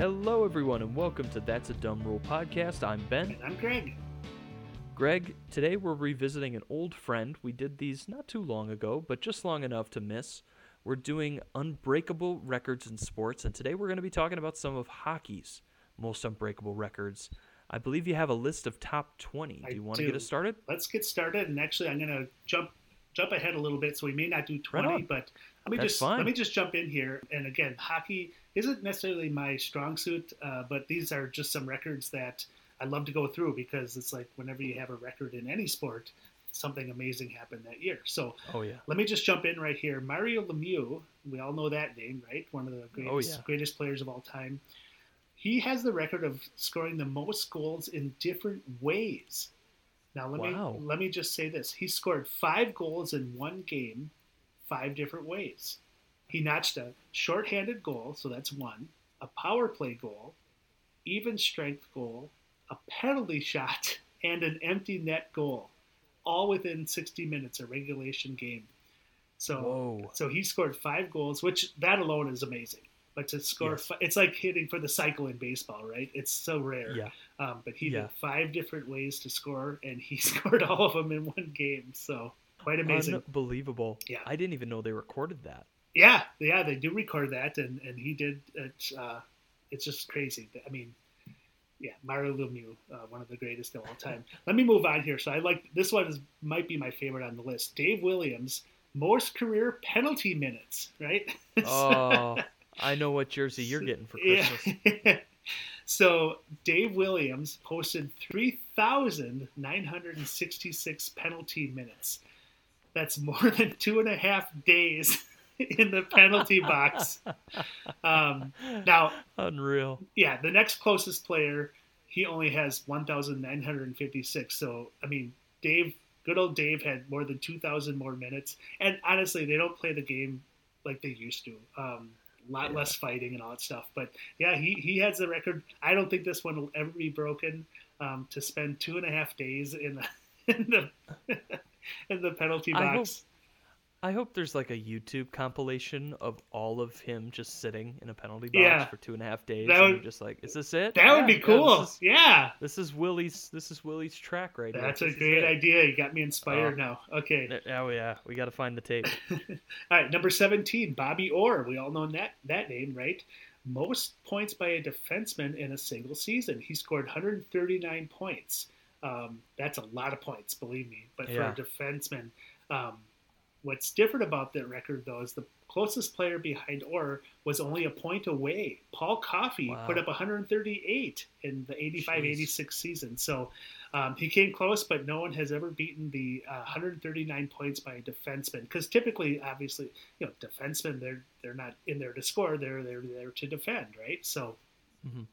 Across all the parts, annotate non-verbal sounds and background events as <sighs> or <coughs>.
Hello, everyone, and welcome to That's a Dumb Rule podcast. I'm Ben. And I'm Greg. Greg, today we're revisiting an old friend. We did these not too long ago, but just long enough to miss. We're doing unbreakable records in sports, and today we're going to be talking about some of hockey's most unbreakable records. I believe you have a list of top 20. Do you want to get us started? Let's get started. And actually, I'm going to jump jump ahead a little bit, so we may not do 20, on. but let me That's just fine. let me just jump in here. And again, hockey isn't necessarily my strong suit, uh, but these are just some records that I love to go through because it's like whenever you have a record in any sport, something amazing happened that year. So Oh, yeah. let me just jump in right here. Mario Lemieux, we all know that name, right? One of the greatest, Oh, yeah. greatest players of all time. He has the record of scoring the most goals in different ways. Now let Wow. me let me just say this: he scored five goals in one game, five different ways. He notched a shorthanded goal, so that's one, a power play goal, even strength goal, a penalty shot, <laughs> and an empty net goal, all within 60 minutes, a regulation game. So, Whoa. so he scored five goals, which that alone is amazing. But to score, Yes. fi- it's like hitting for the cycle in baseball, right? It's so rare. Yeah. Um, but he Yeah. did five different ways to score, and he <laughs> scored all of them in one game. So quite amazing. Unbelievable. Yeah. I didn't even know they recorded that. Yeah, yeah, they do record that, and and he did it. Uh, it's just crazy. I mean, yeah, Mario Lemieux, uh, one of the greatest of all <laughs> time. Let me move on here. So I like this one is might be my favorite on the list. Dave Williams, most career penalty minutes, right? <laughs> Oh, I know what jersey you're getting for Christmas. Yeah. So Dave Williams posted 3,966 penalty minutes. That's more than two and a half days <laughs> in the penalty box. Um, now, Unreal. yeah, the next closest player, he only has 1,956. So, I mean, Dave, good old Dave had more than 2,000 more minutes. And honestly, they don't play the game like they used to. Um, a lot Yeah. less fighting and all that stuff. But yeah, he, he has the record. I don't think this one will ever be broken. Um, to spend two and a half days in the <laughs> in the, <laughs> in the penalty box. I hope there's like a YouTube compilation of all of him just sitting in a penalty box Yeah. for two and a half days. That and would- you're just like, is this it? That Yeah, would be yeah, cool. this, is, yeah, this is Willie's. This is Willie's track right now. that's a great idea. You got me inspired Oh. now. Okay. Oh yeah, we got to find the tape. <laughs> All right, number 17, Bobby Orr. We all know that that name, right? Most points by a defenseman in a single season. He scored 139 points. Um, that's a lot of points, believe me. But Yeah. for a defenseman, um, what's different about that record, though, is the closest player behind Orr was only a point away. Paul Coffey Wow. put up 138 in the 85 Jeez. 86 season. So um, he came close, but no one has ever beaten the uh, 139 points by a defenseman. Because typically, obviously, you know, defensemen they're they're not in there to score; they're they're there to defend, right? So, Mhm.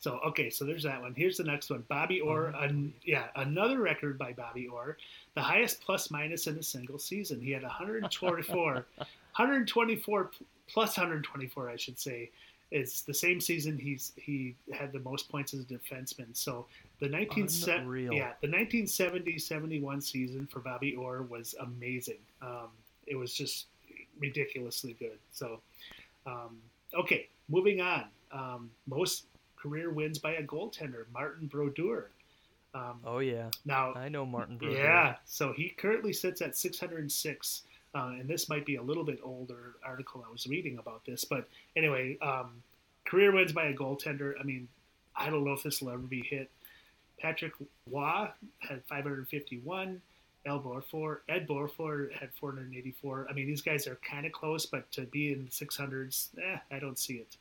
so okay, so there's that one. Here's the next one: Bobby Orr. Oh, an, yeah, another record by Bobby Orr, the highest plus minus in a single season. He had 124, 124 <laughs> plus 124, I should say. It's the same season he's he had the most points as a defenseman. So the 1970, yeah, the 1970-71 season for Bobby Orr was amazing. Um, it was just ridiculously good. So um, okay, moving on. Um, most career wins by a goaltender, Martin Brodeur. Um, Oh yeah, now I know Martin. Yeah, so he currently sits at 606, uh, and this might be a little bit older article I was reading about this, but anyway, um, career wins by a goaltender. I mean, I don't know if this will ever be hit. Patrick Roy had 551. Ed Belfour, Ed Belfour had 484. I mean, these guys are kind of close, but to be in the 600s, eh, I don't see it.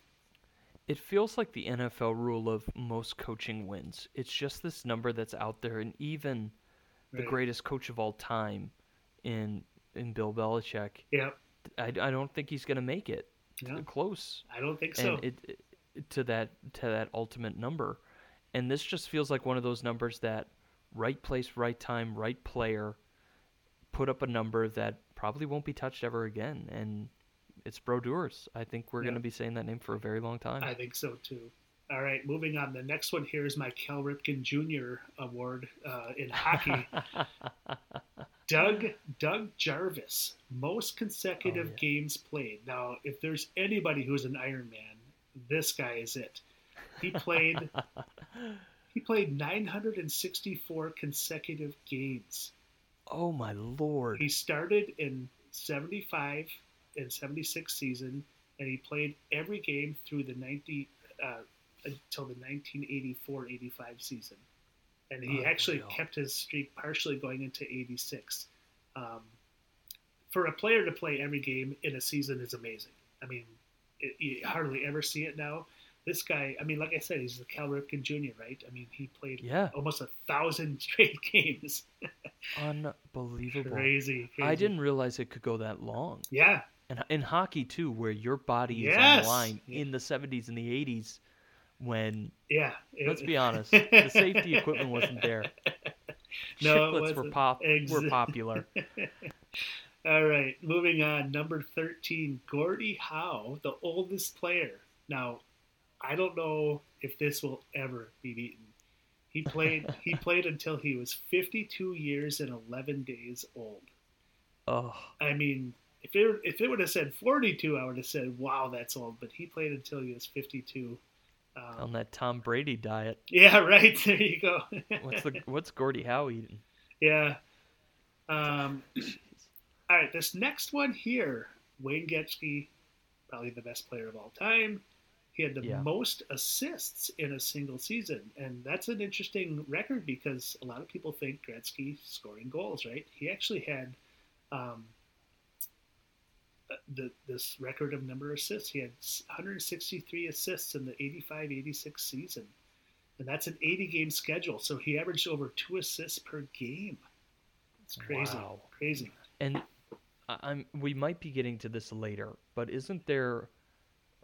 It feels like the NFL rule of most coaching wins. It's just this number that's out there, and even the greatest coach of all time, in in Bill Belichick, Yeah, I, I don't think he's gonna make it close. I don't think so. it, it to that to that ultimate number and this just feels like one of those numbers that right place right time right player put up a number that probably won't be touched ever again and it's Brodeur's. I think we're Yeah. going to be saying that name for a very long time. I think so too. All right, moving on. The next one here is my Cal Ripken Jr. award uh, in hockey. <laughs> Doug Doug Jarvis, most consecutive Oh, yeah. games played. Now, if there's anybody who's an Iron Man, this guy is it. He played <laughs> he played 964 consecutive games. oh my lord. He started in 75 and 76 season, and he played every game through the 90 uh, until the 1984-85 season. And he actually Unreal. kept his streak partially going into 86. Um, for a player to play every game in a season is amazing. I mean, it, you hardly ever see it now. This guy, I mean, like I said, he's the Cal Ripken Jr., right? I mean, he played Yeah, almost a thousand <laughs> straight games. unbelievable. crazy, crazy. I didn't realize it could go that long. Yeah, And in hockey too, where your body is on the line in the 70s and the 80s, when yeah. it- let's be <laughs> honest, the safety equipment wasn't there. No, it Chiclets were pop were popular. <laughs> All right, moving on. Number 13, Gordie Howe, the oldest player. Now, I don't know if this will ever be beaten. He played <laughs> he played until he was 52 years and 11 days old. Oh, I mean, if it if it would have said 42, I would have said, "Wow, that's old." But he played until he was 52. Um, on that Tom Brady diet. yeah, <laughs> right. There you go. What's the <laughs> what's Gordie Howe eating? yeah. Um, <coughs> all right, this next one here, Wayne Gretzky, probably the best player of all time. He had the Yeah. most assists in a single season, and that's an interesting record because a lot of people think Gretzky scoring goals, right? He actually had um, the this record of number of assists. He had 163 assists in the 85-86 season, and that's an 80 game schedule. So he averaged over two assists per game. It's crazy, Wow. crazy. And I'm we might be getting to this later, but isn't there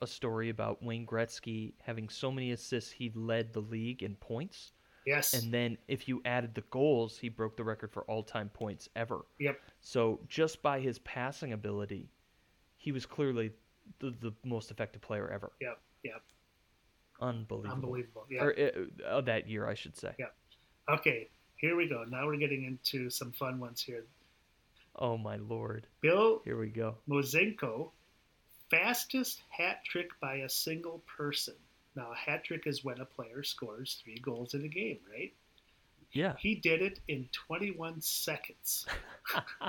a story about Wayne Gretzky having so many assists he led the league in points? Yes. And then if you added the goals, he broke the record for all-time points ever. Yep. So just by his passing ability, he was clearly the, the most effective player ever. Yep. Yep. Unbelievable. Unbelievable. Yeah. Or uh, that year, I should say. Yeah. Okay. Here we go. Now we're getting into some fun ones here. Oh my lord! Bill Here we go. Mosienko, fastest hat trick by a single person. Now, a hat trick is when a player scores three goals in a game, right? Yeah. He did it in 21 seconds. <laughs>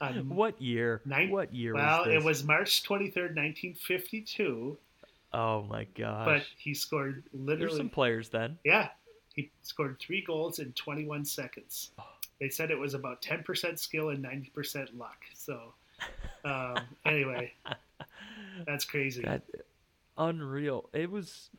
Um, What year? Nine- what year well, was this? it was March 23rd, 1952, Oh my gosh! but he scored There's literally some players then. Yeah, he scored three goals in 21 seconds. Oh. They said it was about 10% skill and 90% luck. So, um, <laughs> anyway, that's crazy. That unreal. It was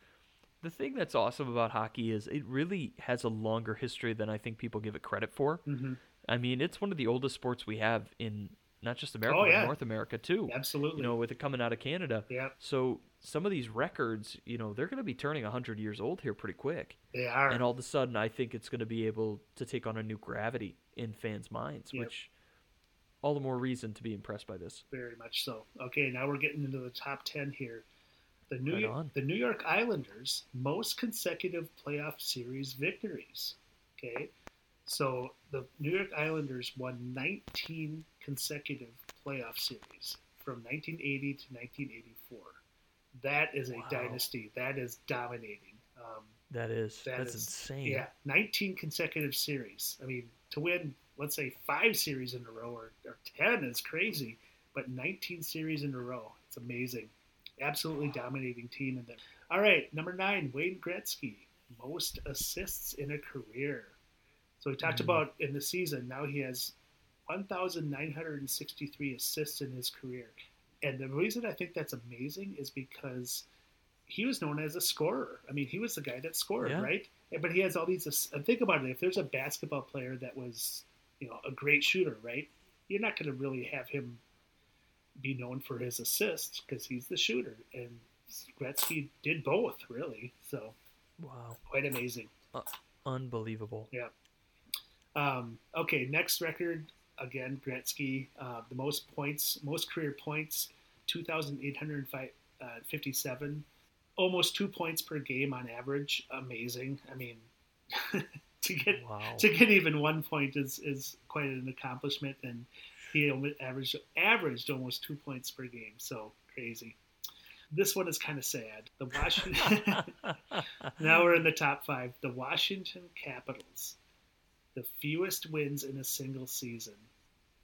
the thing that's awesome about hockey is it really has a longer history than I think people give it credit for. hmm I mean, it's one of the oldest sports we have in not just America Oh, but. North America too. Absolutely. You know, with it coming out of Canada. yeah, So some of these records, you know, they're going to be turning 100 years old here pretty quick. they are. And all of a sudden, I think it's going to be able to take on a new gravity in fans' minds, Yep. which all the more reason to be impressed by this. Very much so. Okay, now we're getting into the top 10 here. The New, Right York, on. the New York Islanders, most consecutive playoff series victories. Okay, so the New York Islanders won 19 consecutive playoff series from 1980 to 1984. That is a Wow. dynasty. That is dominating. Um, That is That that's is- insane. yeah, 19 consecutive series. I mean, to win, let's say five series in a row or, or 10 is crazy, but 19 series in a row, it's amazing. Absolutely dominating team in there. All right, number nine, Wayne Gretzky, most assists in a career. So we talked Mhm. about in the season, now he has 1,963 assists in his career. And the reason I think that's amazing is because he was known as a scorer. I mean, he was the guy that scored, Yeah. right? But he has all these. And think about it: if there's a basketball player that was, you know, a great shooter, right? You're not going to really have him be known for his assists because he's the shooter, and Gretzky did both, really. So Wow. quite amazing. Unbelievable. Um, okay, next record again, Gretzky, uh, the most points, most career points, two thousand eight hundred fifty-seven, almost two points per game on average. Amazing. I mean, <laughs> to get Wow. to get even one point is is quite an accomplishment, and he averaged averaged almost two points per game. So crazy. This one is kind of sad. The Washington. <laughs> <laughs> now we're in the top five. The Washington Capitals, the fewest wins in a single season.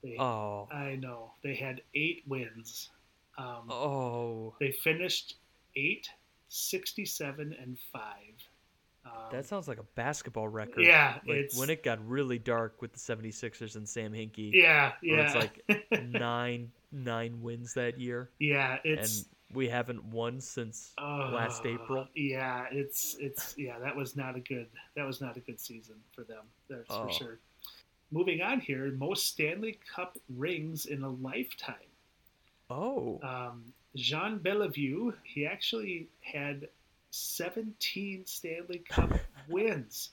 They, oh. I know they had eight wins. Um, Oh. They finished eight, 67, and five. Um, That sounds like a basketball record. yeah, Like it's when it got really dark with the 76ers and Sam Hinkie. yeah, yeah, It's like <laughs> nine nine wins that year. yeah. It's we haven't won since last Uh, April. Yeah, it's it's yeah, that was not a good that was not a good season for them. That's Oh. for sure. Moving on here, most Stanley Cup rings in a lifetime. Oh. Um, Jean Beliveau, he actually had 17 Stanley Cup <laughs> wins.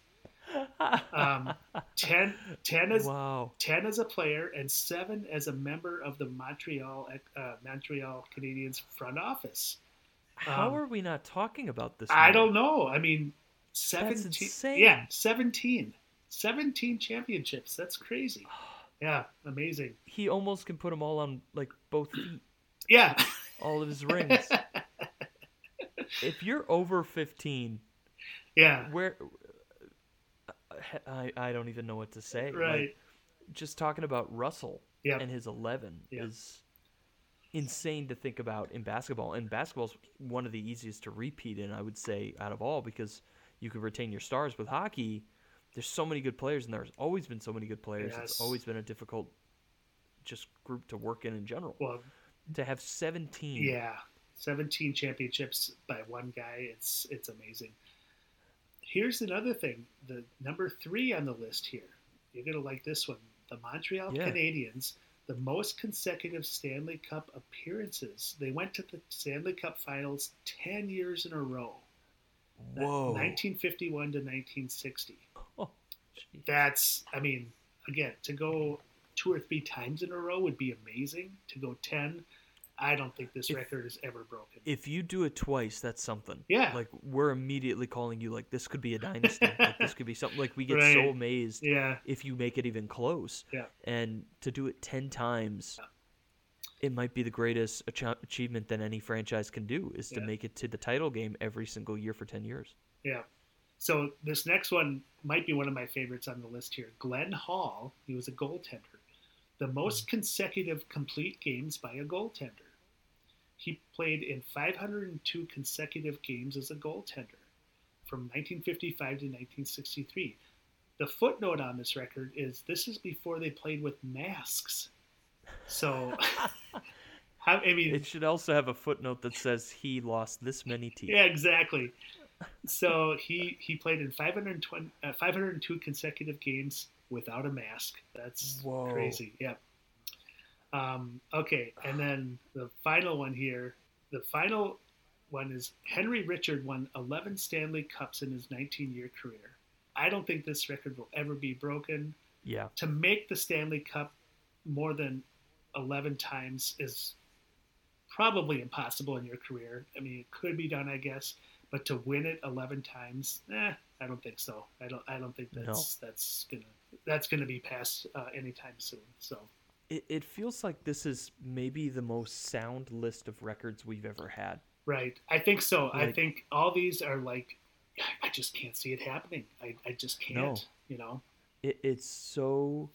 Um, 10, 10 as wow. 10 as a player and 7 as a member of the Montreal uh, Montreal Canadiens front office. How um, are we not talking about this? I don't know. I mean, 17 insane. Yeah, 17. 17 championships. That's crazy. <sighs> Yeah, amazing. He almost can put them all on like both feet. Yeah. All of his <laughs> rings. if you're over 15, yeah. where I I don't even know what to say. Like, Right. just talking about Russell Yep. and his 11 Yep. is insane to think about in basketball. And basketball's one of the easiest to repeat in, I would say, out of all because you can retain your stars. With hockey, there's so many good players, and there's always been so many good players. Yes. It's always been a difficult just group to work in in general. Well, to have 17. yeah. 17 championships by one guy. It's it's amazing. Here's another thing. The number 3 on the list here. You're going to like this one. The Montreal Yeah. Canadiens, the most consecutive Stanley Cup appearances. They went to the Stanley Cup Finals 10 years in a row. Whoa. 1951 to 1960. Oh. That's, I mean, again, to go two or three times in a row would be amazing. To go 10, I don't think this If- record is ever broken. if you do it twice, that's something. Yeah. Like we're immediately calling you like this could be a dynasty. like this could be something. Like we get Right. so amazed yeah, if you make it even close. Yeah. And to do it ten times, yeah. it might be the greatest ach- achievement that any franchise can do is to Yeah. make it to the title game every single year for ten years. yeah. So this next one might be one of my favorites on the list here. Glenn Hall, he was a goaltender. The most hmm. consecutive complete games by a goaltender. He played in 502 consecutive games as a goaltender from 1955 to 1963. The footnote on this record is this is before they played with masks. So, <laughs> I mean, It should also have a footnote that says he lost this many teeth. yeah, exactly. So he he played in 520, uh, 502 consecutive games without a mask. That's Whoa. crazy. Yep. Um, okay, and then the final one here. The final one is Henri Richard won 11 Stanley Cups in his 19-year career. I don't think this record will ever be broken. Yeah. To make the Stanley Cup more than 11 times is probably impossible in your career. I mean, it could be done, I guess, but to win it 11 times, eh, I don't think so. I don't. I don't think that's that's gonna that's gonna be passed uh, anytime soon. So It, it feels like this is maybe the most sound list of records we've ever had. right, I think so. I think all these are like, I just can't see it happening. I, I just can't. No. You know. It, it's so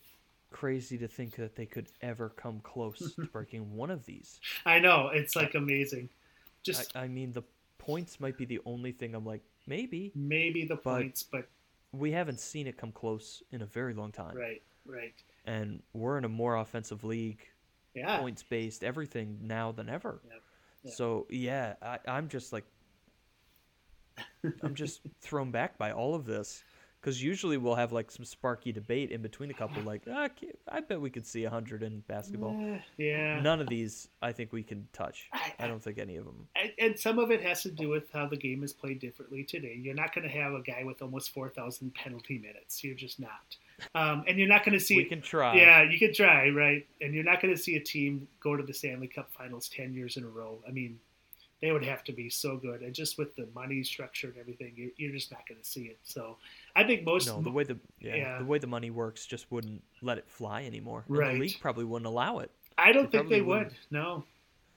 crazy to think that they could ever come close to <laughs> breaking one of these. I know it's like amazing. Just I, I mean, the points might be the only thing I'm like, maybe. maybe the but- points, but We haven't seen it come close in a very long time. right, right. And we're in a more offensive league, Yeah. points based, everything now than ever. Yep. Yeah. So, yeah, I, I'm just like, I'm just <laughs> thrown back by all of this. Because usually we'll have like some sparky debate in between a couple, like, ah, I bet we could see 100 in basketball. Eh, yeah. None of these I think we can touch. I- I don't think any of them. And- and some of it has to do with how the game is played differently today. You're not going to have a guy with almost 4,000 penalty minutes. You're just not. Um, and you're not going to see. We can try. Yeah, you can try, right? And you're not going to see a team go to the Stanley Cup Finals 10 years in a row. I mean, they would have to be so good. And just with the money structure and everything, you're, you're just not going to see it. So I think most. No, the way the yeah, Yeah. the way the money works just wouldn't let it fly anymore. And Right. the league probably wouldn't allow it. I don't they think they would. wouldn't. No.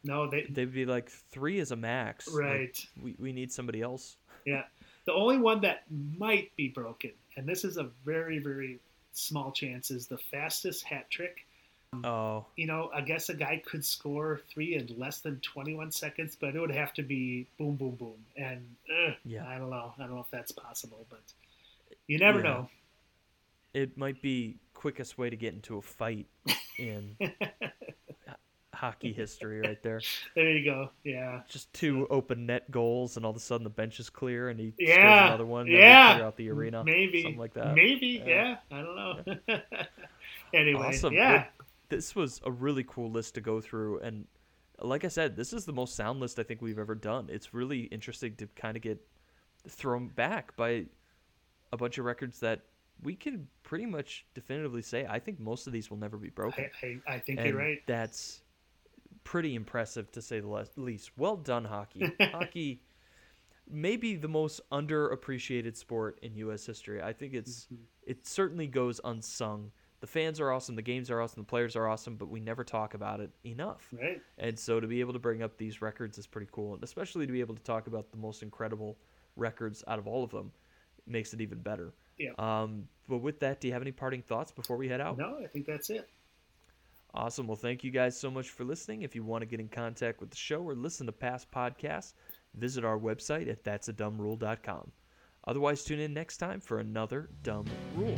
No, they They'd be like three is a max. Like, right. we we need somebody else. Yeah. The only one that might be broken, and this is a very, very small chances. the fastest hat trick. Oh, You know, I guess a guy could score three in less than 21 seconds, but it would have to be boom, boom, boom. And ugh, Yeah. I don't know. I don't know if that's possible, but you never Yeah. know. it might be quickest way to get into a fight in <laughs> hockey history right there. <laughs> There you go. Yeah. Just two open net goals, and all of a sudden the bench is clear, and he scores Yeah. another one. And then they Yeah. clear out the arena. Maybe. something like that. Maybe. Yeah. Yeah. I don't know. <laughs> anyway. Awesome. Yeah. Well, this was a really cool list to go through, and like I said, this is the most sound list I think we've ever done. It's really interesting to kind of get thrown back by a bunch of records that we can pretty much definitively say I think most of these will never be broken. I, I, I think and you're right. That's pretty impressive to say the least. Well done, hockey. <laughs> hockey, maybe the most underappreciated sport in U.S. history. I think it's Mm-hmm. it certainly goes unsung. The fans are awesome, the games are awesome, the players are awesome, but we never talk about it enough. Right. And so to be able to bring up these records is pretty cool, and especially to be able to talk about the most incredible records out of all of them makes it even better. Yeah. Um, but with that, do you have any parting thoughts before we head out? No, I think that's it. Awesome. Well, thank you guys so much for listening. If you want to get in contact with the show or listen to past podcasts, visit our website at that'sadumbRule.com. Otherwise, tune in next time for another dumb rule.